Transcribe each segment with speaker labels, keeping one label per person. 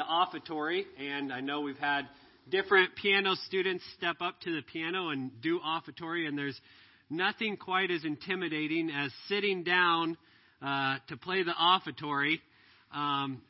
Speaker 1: the offertory, and I know we've had different piano students step up to the piano and do offertory, and there's nothing quite as intimidating as sitting down uh, to play the offertory. Um,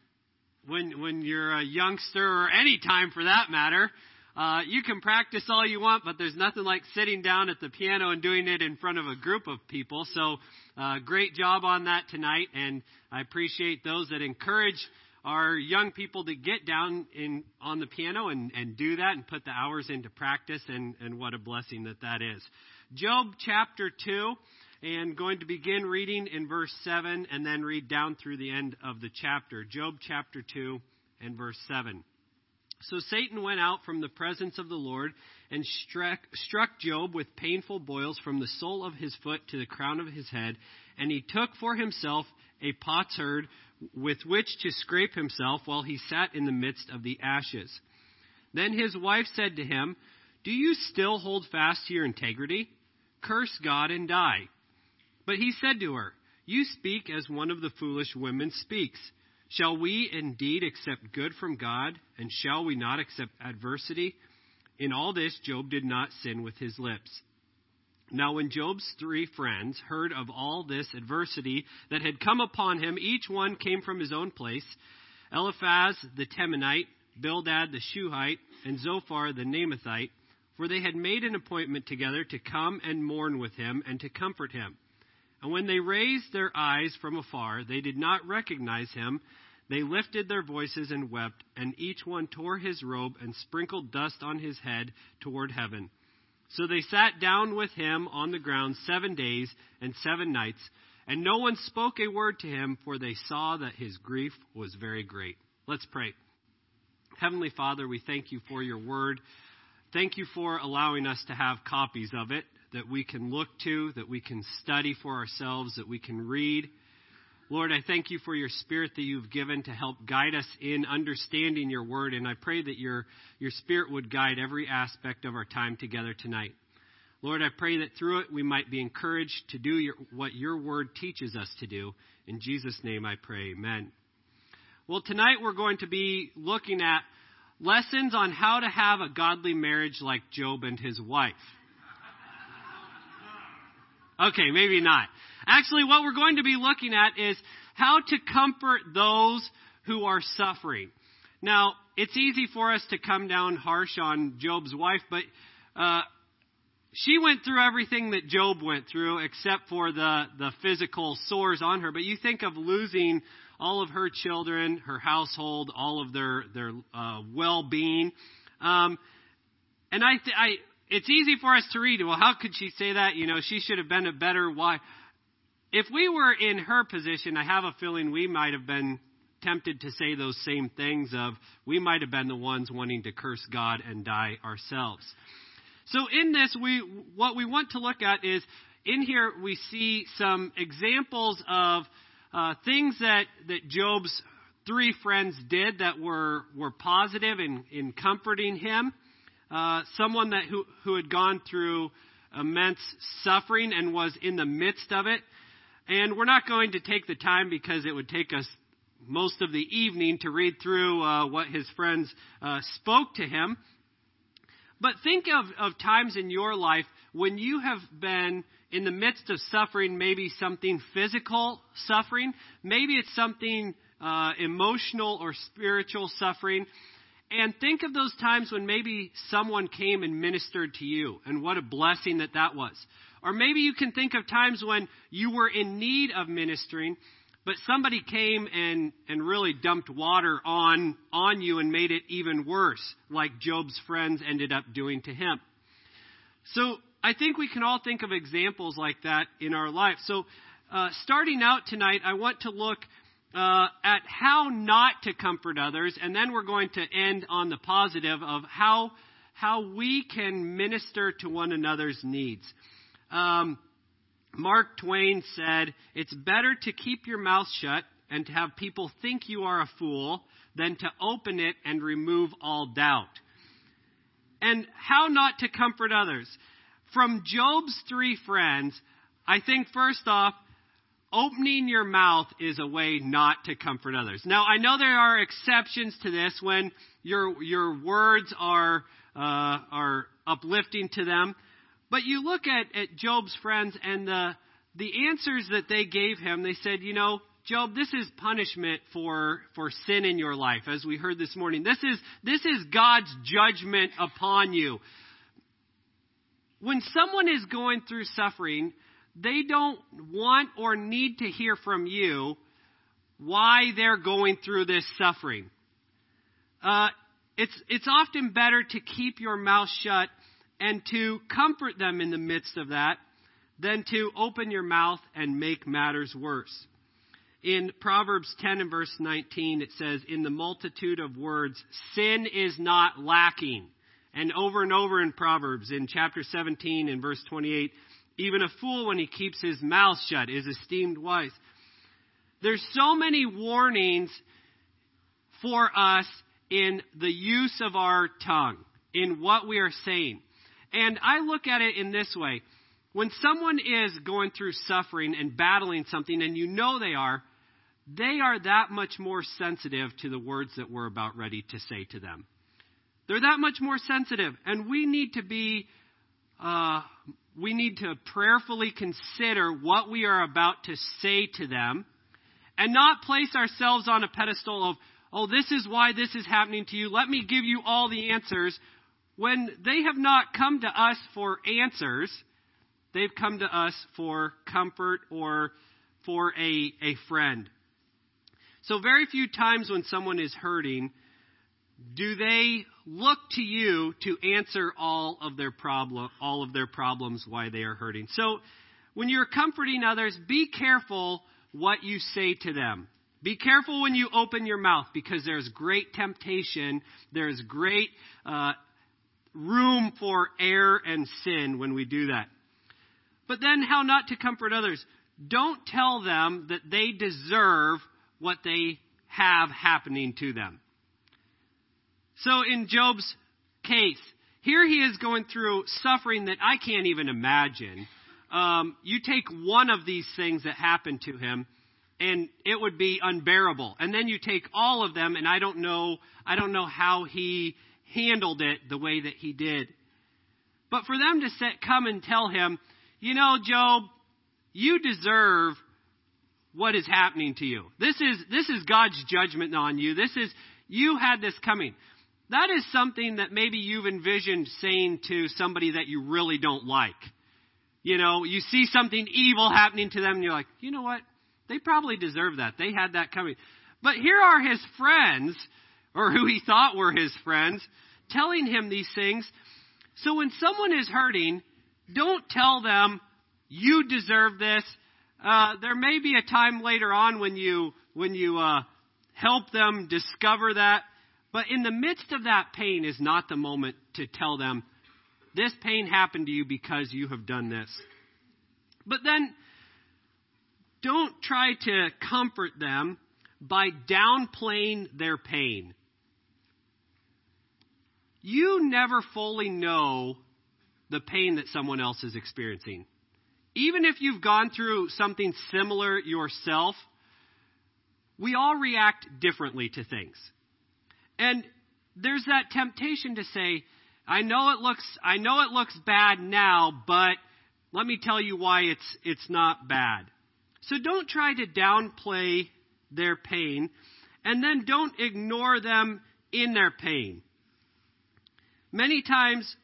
Speaker 1: when when you're a youngster or any time for that matter, uh, you can practice all you want, but there's nothing like sitting down at the piano and doing it in front of a group of people. So, uh, great job on that tonight, and I appreciate those that encourage our young people to get down in on the piano and, and do that and put the hours into practice, and, and what a blessing that that is. Job chapter 2, and going to begin reading in verse 7 and then read down through the end of the chapter. Job chapter 2 and verse 7. So Satan went out from the presence of the Lord and struck, struck Job with painful boils from the sole of his foot to the crown of his head, and he took for himself a potsherd with which to scrape himself while he sat in the midst of the ashes. Then his wife said to him, Do you still hold fast to your integrity? Curse God and die. But he said to her, You speak as one of the foolish women speaks. Shall we indeed accept good from God, and shall we not accept adversity? In all this, Job did not sin with his lips. Now, when Job's three friends heard of all this adversity that had come upon him, each one came from his own place Eliphaz the Temanite, Bildad the Shuhite, and Zophar the Naamathite, for they had made an appointment together to come and mourn with him and to comfort him. And when they raised their eyes from afar, they did not recognize him. They lifted their voices and wept, and each one tore his robe and sprinkled dust on his head toward heaven. So they sat down with him on the ground seven days and seven nights, and no one spoke a word to him, for they saw that his grief was very great. Let's pray. Heavenly Father, we thank you for your word. Thank you for allowing us to have copies of it that we can look to, that we can study for ourselves, that we can read. Lord, I thank you for your spirit that you've given to help guide us in understanding your word, and I pray that your, your spirit would guide every aspect of our time together tonight. Lord, I pray that through it we might be encouraged to do your, what your word teaches us to do. In Jesus' name I pray. Amen. Well, tonight we're going to be looking at lessons on how to have a godly marriage like Job and his wife. Okay, maybe not. Actually, what we're going to be looking at is how to comfort those who are suffering. Now, it's easy for us to come down harsh on Job's wife, but uh, she went through everything that Job went through except for the, the physical sores on her. But you think of losing all of her children, her household, all of their, their uh, well being. Um, and I, th- I, it's easy for us to read, well, how could she say that? You know, she should have been a better wife. If we were in her position, I have a feeling we might have been tempted to say those same things of we might have been the ones wanting to curse God and die ourselves. So in this, we, what we want to look at is in here we see some examples of uh, things that, that Job's three friends did that were, were positive in, in comforting him. Uh, someone that who, who had gone through immense suffering and was in the midst of it. And we're not going to take the time because it would take us most of the evening to read through uh, what his friends uh, spoke to him. But think of, of times in your life when you have been in the midst of suffering, maybe something physical suffering, maybe it's something uh, emotional or spiritual suffering, and think of those times when maybe someone came and ministered to you, and what a blessing that that was. Or maybe you can think of times when you were in need of ministering, but somebody came and, and really dumped water on, on you and made it even worse, like Job's friends ended up doing to him. So I think we can all think of examples like that in our life. So uh, starting out tonight, I want to look uh, at how not to comfort others, and then we're going to end on the positive of how how we can minister to one another's needs. Um, Mark Twain said, "It's better to keep your mouth shut and to have people think you are a fool than to open it and remove all doubt." And how not to comfort others. From Job's three friends, I think first off, opening your mouth is a way not to comfort others. Now, I know there are exceptions to this when your your words are uh, are uplifting to them, but you look at, at Job's friends and the the answers that they gave him. They said, you know, Job, this is punishment for for sin in your life, as we heard this morning. This is this is God's judgment upon you. When someone is going through suffering, they don't want or need to hear from you why they're going through this suffering. Uh, it's, it's often better to keep your mouth shut and to comfort them in the midst of that than to open your mouth and make matters worse. In Proverbs 10 and verse 19, it says, In the multitude of words, sin is not lacking. And over and over in Proverbs, in chapter 17 and verse 28, even a fool, when he keeps his mouth shut, is esteemed wise. There's so many warnings for us in the use of our tongue, in what we are saying. And I look at it in this way. When someone is going through suffering and battling something, and you know they are, they are that much more sensitive to the words that we're about ready to say to them. They're that much more sensitive. And we need to be uh, we need to prayerfully consider what we are about to say to them and not place ourselves on a pedestal of, oh, this is why this is happening to you. Let me give you all the answers. When they have not come to us for answers, they've come to us for comfort or for a, a friend. So, very few times when someone is hurting, do they look to you to answer all of their problem, all of their problems why they are hurting. So, when you're comforting others, be careful what you say to them. Be careful when you open your mouth because there's great temptation. There's great uh, room for error and sin when we do that. But then, how not to comfort others? Don't tell them that they deserve what they have happening to them. So in Job's case, here he is going through suffering that I can't even imagine. Um, you take one of these things that happened to him, and it would be unbearable. And then you take all of them, and I don't know, I don't know how he handled it the way that he did. But for them to set, come and tell him, you know, Job, you deserve what is happening to you. This is this is God's judgment on you. This is you had this coming. That is something that maybe you've envisioned saying to somebody that you really don't like. You know, you see something evil happening to them and you're like, you know what? They probably deserve that. They had that coming. But here are his friends, or who he thought were his friends, telling him these things. So when someone is hurting, don't tell them, you deserve this. Uh, there may be a time later on when you, when you, uh, help them discover that but in the midst of that pain is not the moment to tell them, this pain happened to you because you have done this. But then don't try to comfort them by downplaying their pain. You never fully know the pain that someone else is experiencing. Even if you've gone through something similar yourself, we all react differently to things. And there's that temptation to say, I know it looks, I know it looks bad now, but let me tell you why it's, it's not bad. So don't try to downplay their pain and then don't ignore them in their pain. Many times,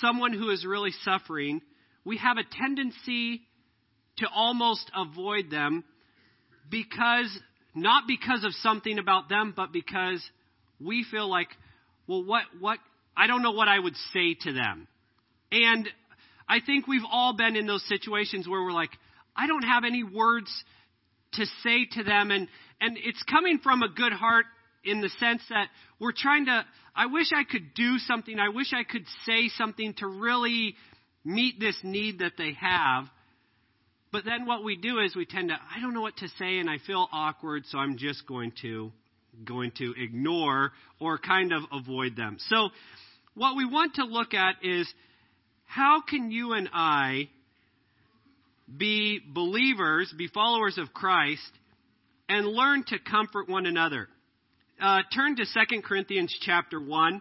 Speaker 1: someone who is really suffering, we have a tendency to almost avoid them because, not because of something about them, but because we feel like, well, what, what, I don't know what I would say to them. And I think we've all been in those situations where we're like, I don't have any words to say to them. And, and it's coming from a good heart in the sense that we're trying to, I wish I could do something. I wish I could say something to really meet this need that they have. But then what we do is we tend to, I don't know what to say and I feel awkward, so I'm just going to going to ignore or kind of avoid them. So, what we want to look at is how can you and I be believers, be followers of Christ, and learn to comfort one another. Uh, turn to 2 Corinthians chapter 1.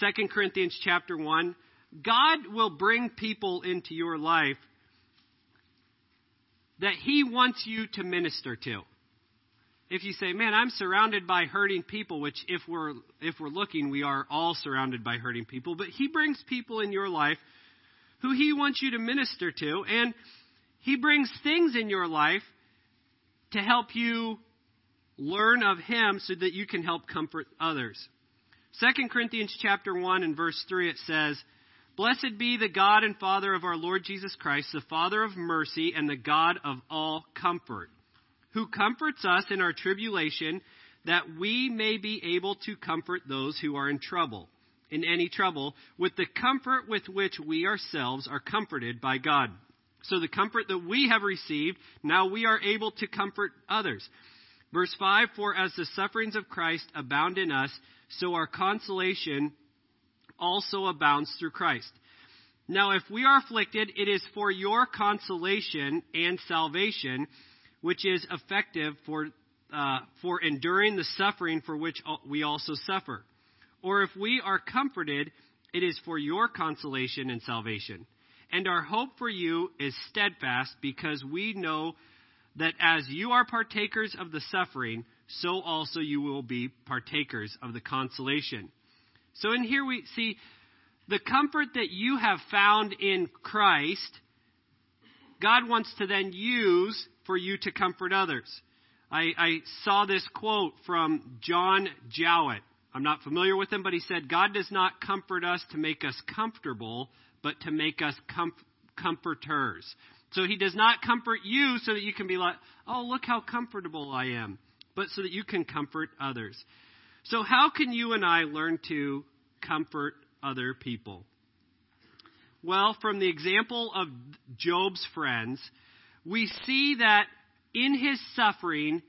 Speaker 1: 2 Corinthians chapter 1. God will bring people into your life that He wants you to minister to. If you say, man, I'm surrounded by hurting people, which if we're, if we're looking, we are all surrounded by hurting people, but He brings people in your life who He wants you to minister to, and He brings things in your life to help you learn of Him so that you can help comfort others. 2 Corinthians chapter 1 and verse 3 it says, Blessed be the God and Father of our Lord Jesus Christ, the Father of mercy and the God of all comfort, who comforts us in our tribulation, that we may be able to comfort those who are in trouble, in any trouble, with the comfort with which we ourselves are comforted by God. So the comfort that we have received, now we are able to comfort others. Verse 5 For as the sufferings of Christ abound in us, so our consolation also abounds through Christ. Now, if we are afflicted, it is for your consolation and salvation, which is effective for, uh, for enduring the suffering for which we also suffer. Or if we are comforted, it is for your consolation and salvation. And our hope for you is steadfast because we know that as you are partakers of the suffering, so also you will be partakers of the consolation. So in here we see the comfort that you have found in Christ, God wants to then use for you to comfort others. I, I saw this quote from John Jowett. I'm not familiar with him, but he said, God does not comfort us to make us comfortable, but to make us com- comforters. So he does not comfort you so that you can be like, oh, look how comfortable I am, but so that you can comfort others. So, how can you and I learn to comfort other people? Well, from the example of Job's friends, we see that in his suffering,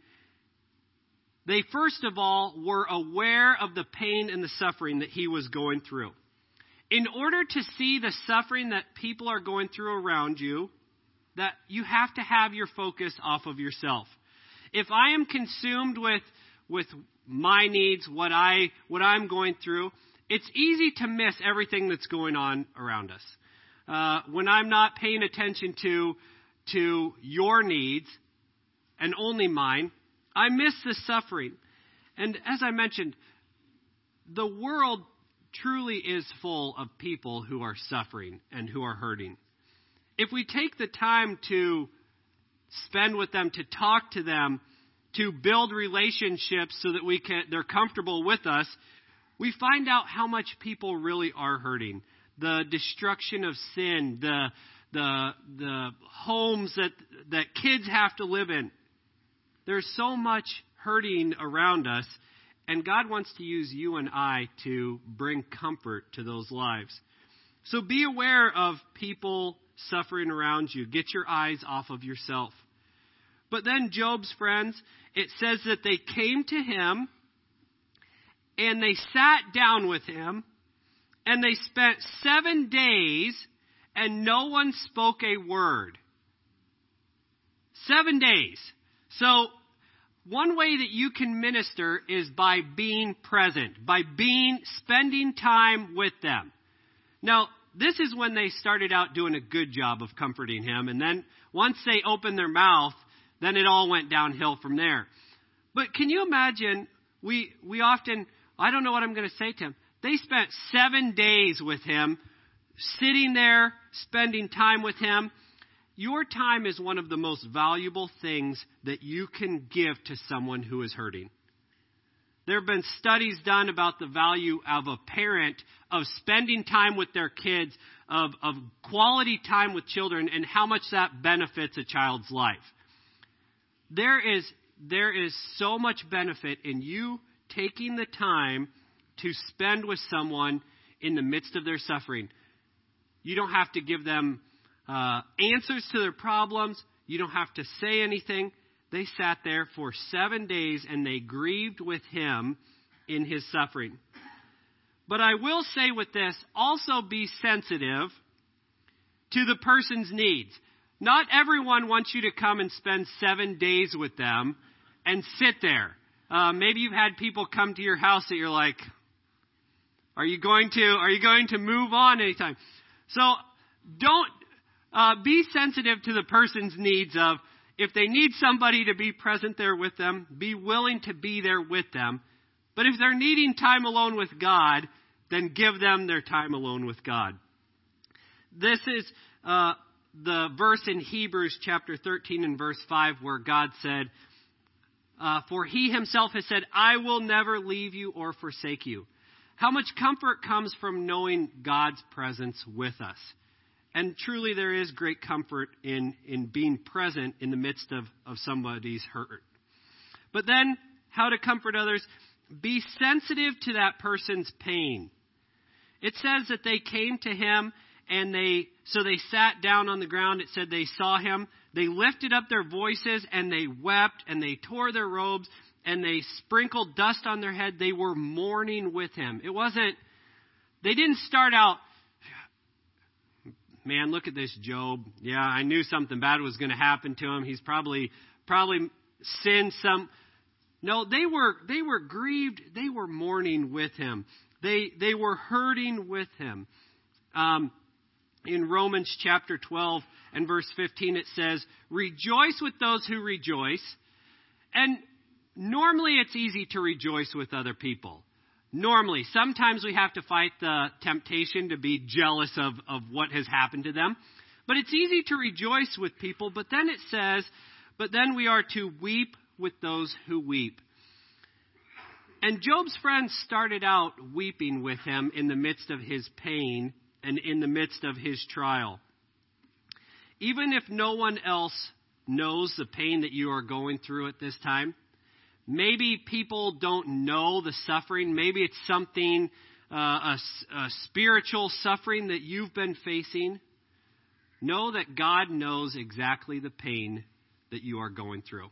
Speaker 1: they first of all were aware of the pain and the suffering that he was going through. In order to see the suffering that people are going through around you, that you have to have your focus off of yourself. If I am consumed with with my needs, what I what I'm going through, it's easy to miss everything that's going on around us. Uh, when I'm not paying attention to to your needs and only mine, I miss the suffering. And as I mentioned, the world truly is full of people who are suffering and who are hurting. If we take the time to spend with them, to talk to them, to build relationships so that we can they're comfortable with us, we find out how much people really are hurting. The destruction of sin, the the the homes that that kids have to live in. There's so much hurting around us, and God wants to use you and I to bring comfort to those lives. So be aware of people suffering around you. Get your eyes off of yourself. But then Job's friends, it says that they came to him and they sat down with him and they spent seven days and no one spoke a word. Seven days. So, one way that you can minister is by being present, by being, spending time with them. Now, this is when they started out doing a good job of comforting him. And then once they opened their mouth, then it all went downhill from there. But can you imagine? We, we often, I don't know what I'm going to say to him. They spent seven days with him, sitting there, spending time with him. Your time is one of the most valuable things that you can give to someone who is hurting. There have been studies done about the value of a parent of spending time with their kids, of, of quality time with children, and how much that benefits a child's life. There is, there is so much benefit in you taking the time to spend with someone in the midst of their suffering. You don't have to give them uh, answers to their problems. You don't have to say anything. They sat there for seven days and they grieved with him in his suffering. But I will say with this also be sensitive to the person's needs. Not everyone wants you to come and spend seven days with them and sit there. Uh, maybe you've had people come to your house that you're like, are you going to, are you going to move on anytime? So don't, uh, be sensitive to the person's needs of, if they need somebody to be present there with them, be willing to be there with them. But if they're needing time alone with God, then give them their time alone with God. This is uh, the verse in Hebrews chapter 13 and verse 5 where God said, uh, For he himself has said, I will never leave you or forsake you. How much comfort comes from knowing God's presence with us? And truly, there is great comfort in, in being present in the midst of, of somebody's hurt. But then, how to comfort others? Be sensitive to that person's pain. It says that they came to him and they, so they sat down on the ground. It said they saw him. They lifted up their voices and they wept and they tore their robes and they sprinkled dust on their head. They were mourning with him. It wasn't, they didn't start out, man, look at this Job. Yeah, I knew something bad was going to happen to him. He's probably, probably sinned some. No, they were, they were grieved. They were mourning with him. They, they were hurting with him. Um, in Romans chapter 12 and verse 15, it says, Rejoice with those who rejoice. And normally it's easy to rejoice with other people. Normally, sometimes we have to fight the temptation to be jealous of, of what has happened to them. But it's easy to rejoice with people. But then it says, But then we are to weep with those who weep. And Job's friends started out weeping with him in the midst of his pain and in the midst of his trial. Even if no one else knows the pain that you are going through at this time, maybe people don't know the suffering, maybe it's something, uh, a, a spiritual suffering that you've been facing, know that God knows exactly the pain that you are going through.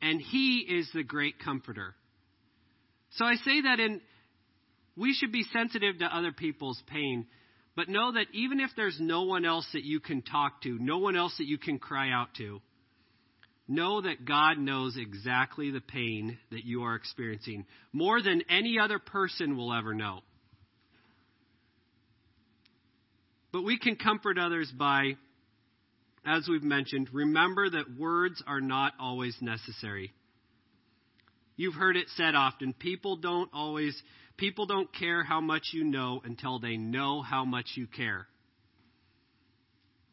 Speaker 1: And He is the great comforter. So I say that in we should be sensitive to other people's pain, but know that even if there's no one else that you can talk to, no one else that you can cry out to, know that God knows exactly the pain that you are experiencing more than any other person will ever know. But we can comfort others by, as we've mentioned, remember that words are not always necessary. You've heard it said often people don't always people don't care how much you know until they know how much you care.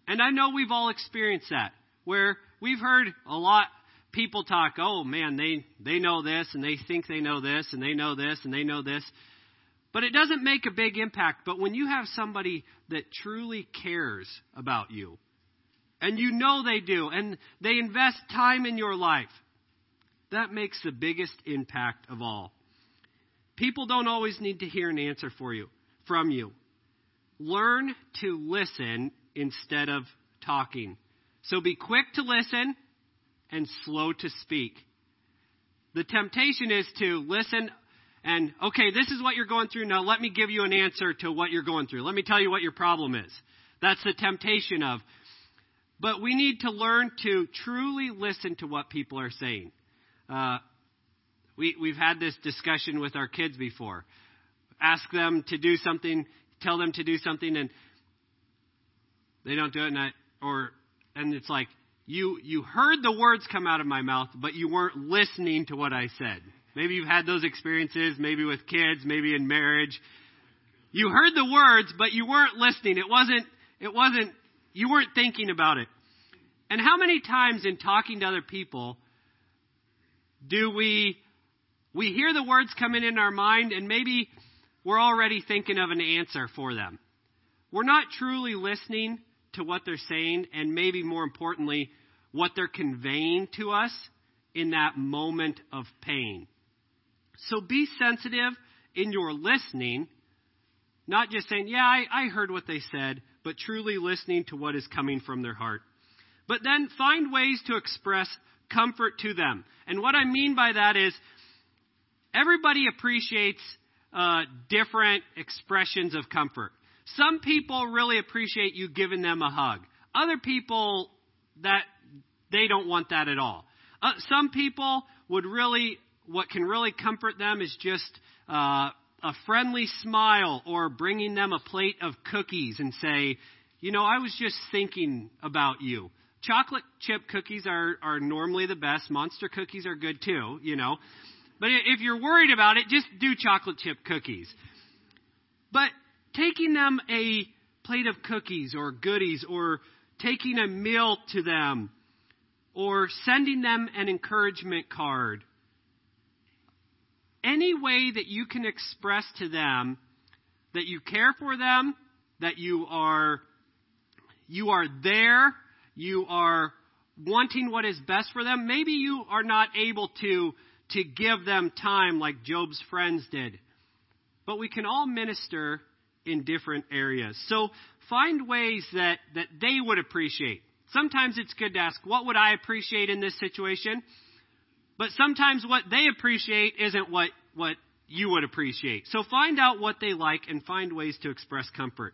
Speaker 1: And I know we've all experienced that where we've heard a lot people talk, "Oh man, they they know this and they think they know this and they know this and they know this." But it doesn't make a big impact, but when you have somebody that truly cares about you, and you know they do, and they invest time in your life, that makes the biggest impact of all. People don't always need to hear an answer for you from you. Learn to listen instead of talking. So be quick to listen and slow to speak. The temptation is to listen and, okay, this is what you're going through. Now let me give you an answer to what you're going through. Let me tell you what your problem is. That's the temptation of. But we need to learn to truly listen to what people are saying. Uh, we, we've had this discussion with our kids before. Ask them to do something, tell them to do something, and they don't do it, and I, or and it's like you you heard the words come out of my mouth, but you weren't listening to what I said. Maybe you've had those experiences, maybe with kids, maybe in marriage. You heard the words, but you weren't listening. It wasn't it wasn't you weren't thinking about it. And how many times in talking to other people do we we hear the words coming in our mind and maybe we're already thinking of an answer for them. We're not truly listening to what they're saying and maybe more importantly what they're conveying to us in that moment of pain. So be sensitive in your listening, not just saying, yeah, I, I heard what they said, but truly listening to what is coming from their heart. But then find ways to express comfort to them. And what I mean by that is everybody appreciates uh, different expressions of comfort. Some people really appreciate you giving them a hug. Other people that they don't want that at all. Uh, some people would really, what can really comfort them is just uh, a friendly smile or bringing them a plate of cookies and say, you know, I was just thinking about you. Chocolate chip cookies are, are normally the best. Monster cookies are good too, you know. But if you're worried about it, just do chocolate chip cookies. But taking them a plate of cookies or goodies or taking a meal to them or sending them an encouragement card. Any way that you can express to them that you care for them, that you are you are there, you are wanting what is best for them. Maybe you are not able to to give them time like Job's friends did. But we can all minister in different areas. So find ways that, that they would appreciate. Sometimes it's good to ask, what would I appreciate in this situation? But sometimes what they appreciate isn't what, what you would appreciate. So find out what they like and find ways to express comfort.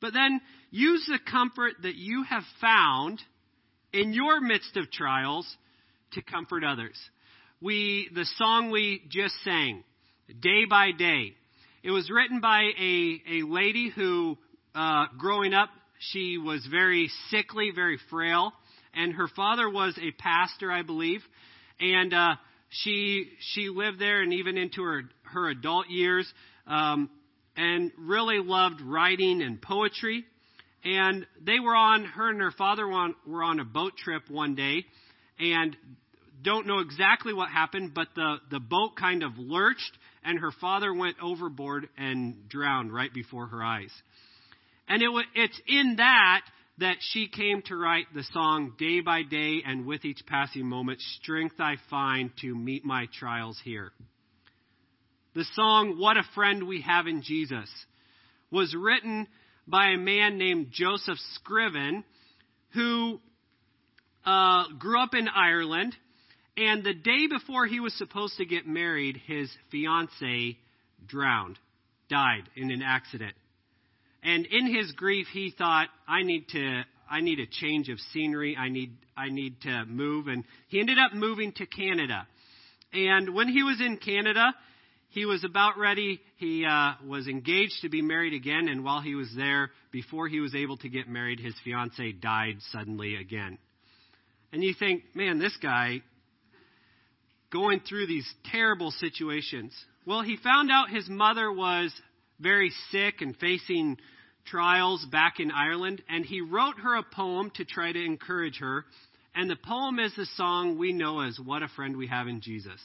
Speaker 1: But then use the comfort that you have found in your midst of trials to comfort others. We, the song we just sang, Day by Day, it was written by a, a lady who, uh, growing up, she was very sickly, very frail, and her father was a pastor, I believe, and uh, she she lived there and even into her her adult years, um, and really loved writing and poetry. And they were on her and her father were on, were on a boat trip one day, and don't know exactly what happened, but the the boat kind of lurched and her father went overboard and drowned right before her eyes. And it, it's in that that she came to write the song Day by Day and with each passing moment, Strength I find to meet my trials here. The song What a Friend We Have in Jesus was written by a man named Joseph Scriven who uh, grew up in Ireland and the day before he was supposed to get married, his fiancee drowned, died in an accident. And in his grief, he thought, I need to, I need a change of scenery. I need, I need to move. And he ended up moving to Canada. And when he was in Canada, he was about ready. He uh, was engaged to be married again. And while he was there, before he was able to get married, his fiancee died suddenly again. And you think, man, this guy, going through these terrible situations. Well, he found out his mother was very sick and facing trials back in Ireland, and he wrote her a poem to try to encourage her. And the poem is the song we know as What a Friend We Have in Jesus.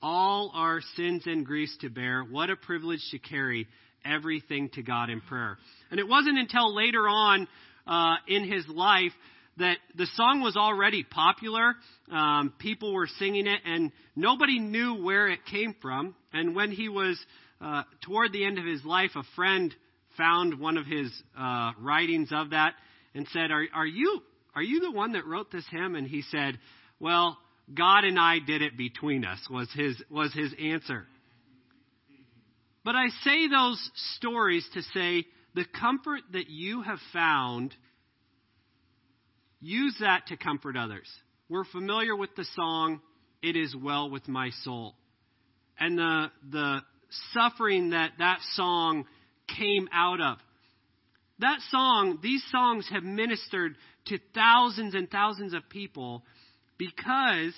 Speaker 1: All our sins and griefs to bear, what a privilege to carry everything to God in prayer. And it wasn't until later on uh, in his life that the song was already popular. Um, people were singing it, and nobody knew where it came from. And when he was uh, toward the end of his life, a friend found one of his uh, writings of that and said, are, "Are you are you the one that wrote this hymn?" And he said, "Well, God and I did it between us." Was his was his answer. But I say those stories to say the comfort that you have found Use that to comfort others. We're familiar with the song, It Is Well With My Soul. And the, the suffering that that song came out of. That song, these songs have ministered to thousands and thousands of people because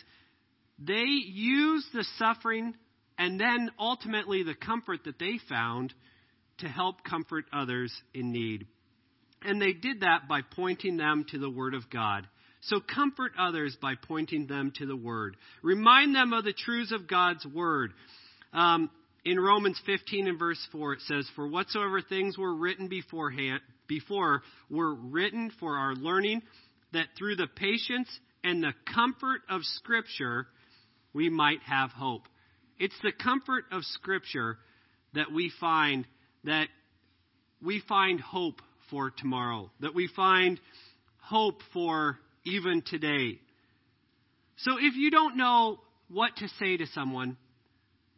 Speaker 1: they used the suffering and then ultimately the comfort that they found to help comfort others in need. And they did that by pointing them to the Word of God. So comfort others by pointing them to the Word. Remind them of the truths of God's Word. Um, in Romans 15 and verse 4, it says, For whatsoever things were written beforehand, before were written for our learning, that through the patience and the comfort of Scripture we might have hope. It's the comfort of Scripture that we find that we find hope for tomorrow, that we find hope for even today. So if you don't know what to say to someone,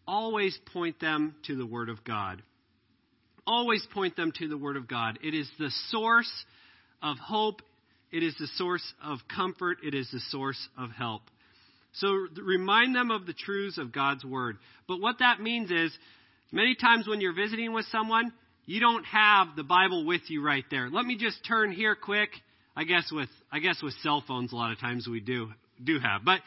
Speaker 1: always point them to the Word of God. always point them to the Word of God. It is the source of hope, it is the source of comfort, it is the source of help. So remind them of the truths of God's Word. But what that means is, many times when you're visiting with someone, you don't have the Bible with you right there. Let me just turn here quick. I guess with I guess with cell phones a lot of times we do do have. But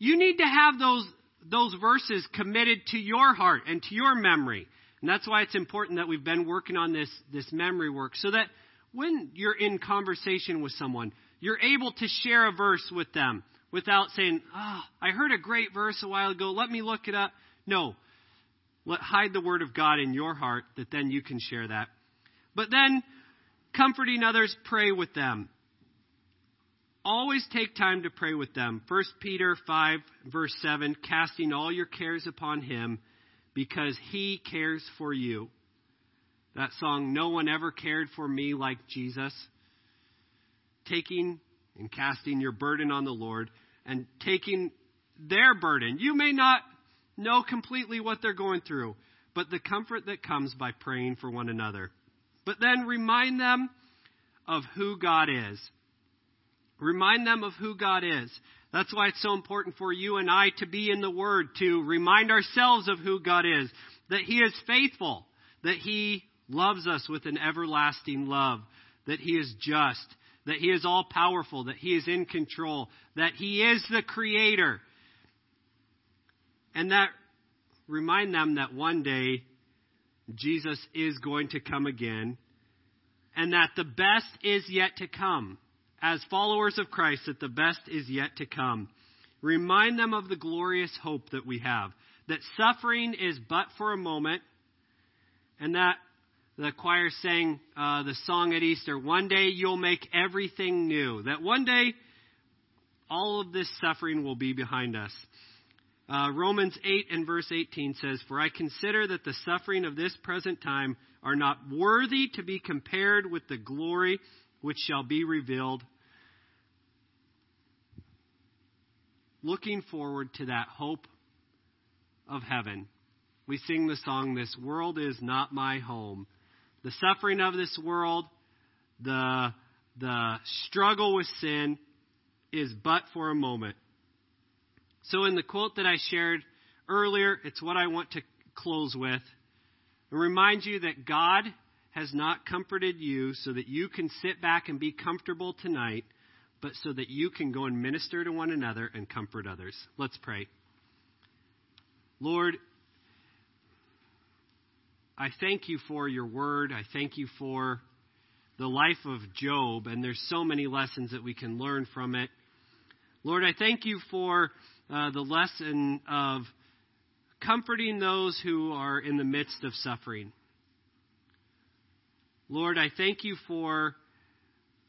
Speaker 1: you need to have those those verses committed to your heart and to your memory. And that's why it's important that we've been working on this, this memory work so that when you're in conversation with someone, you're able to share a verse with them without saying, Oh, I heard a great verse a while ago. Let me look it up. No. Let, hide the word of God in your heart that then you can share that. But then, comforting others, pray with them. Always take time to pray with them. 1 Peter 5, verse 7 casting all your cares upon him because he cares for you. That song, No One Ever Cared for Me Like Jesus. Taking and casting your burden on the Lord and taking their burden. You may not know completely what they're going through, but the comfort that comes by praying for one another. But then remind them of who God is. Remind them of who God is. That's why it's so important for you and I to be in the Word, to remind ourselves of who God is, that He is faithful, that He loves us with an everlasting love, that He is just, that He is all powerful, that He is in control, that He is the Creator. And that remind them that one day Jesus is going to come again, and that the best is yet to come as followers of Christ that the best is yet to come. Remind them of the glorious hope that we have, that suffering is but for a moment, and that the choir sang uh, the song at Easter, one day you'll make everything new, that one day all of this suffering will be behind us. Uh, Romans 8 and verse 18 says, For I consider that the suffering of this present time are not worthy to be compared with the glory which shall be revealed. Looking forward to that hope of heaven. We sing the song, This World is Not My Home. The suffering of this world, the, the struggle with sin, is but for a moment. So, in the quote that I shared earlier, it's what I want to close with. And remind you that God has not comforted you so that you can sit back and be comfortable tonight, but so that you can go and minister to one another and comfort others. Let's pray. Lord, I thank you for your word. I thank you for the life of Job, and there's so many lessons that we can learn from it. Lord, I thank you for uh, the lesson of comforting those who are in the midst of suffering. Lord, I thank you for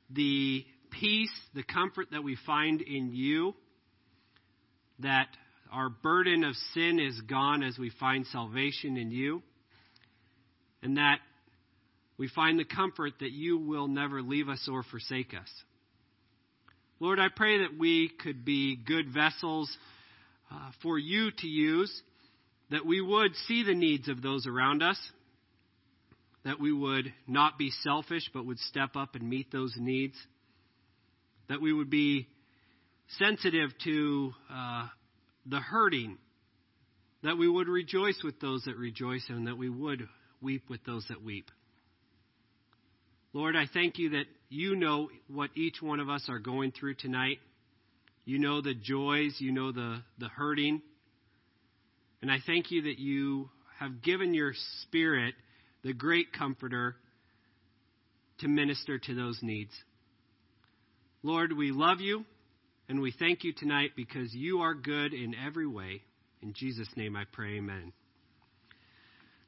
Speaker 1: the peace, the comfort that we find in you, that our burden of sin is gone as we find salvation in you, and that we find the comfort that you will never leave us or forsake us. Lord, I pray that we could be good vessels uh, for you to use, that we would see the needs of those around us that we would not be selfish, but would step up and meet those needs. That we would be sensitive to uh, the hurting. That we would rejoice with those that rejoice, and that we would weep with those that weep. Lord, I thank you that you know what each one of us are going through tonight. You know the joys, you know the, the hurting. And I thank you that you have given your spirit the great comforter, to minister to those needs. Lord, we love you and we thank you tonight because you are good in every way. In Jesus' name I pray, amen.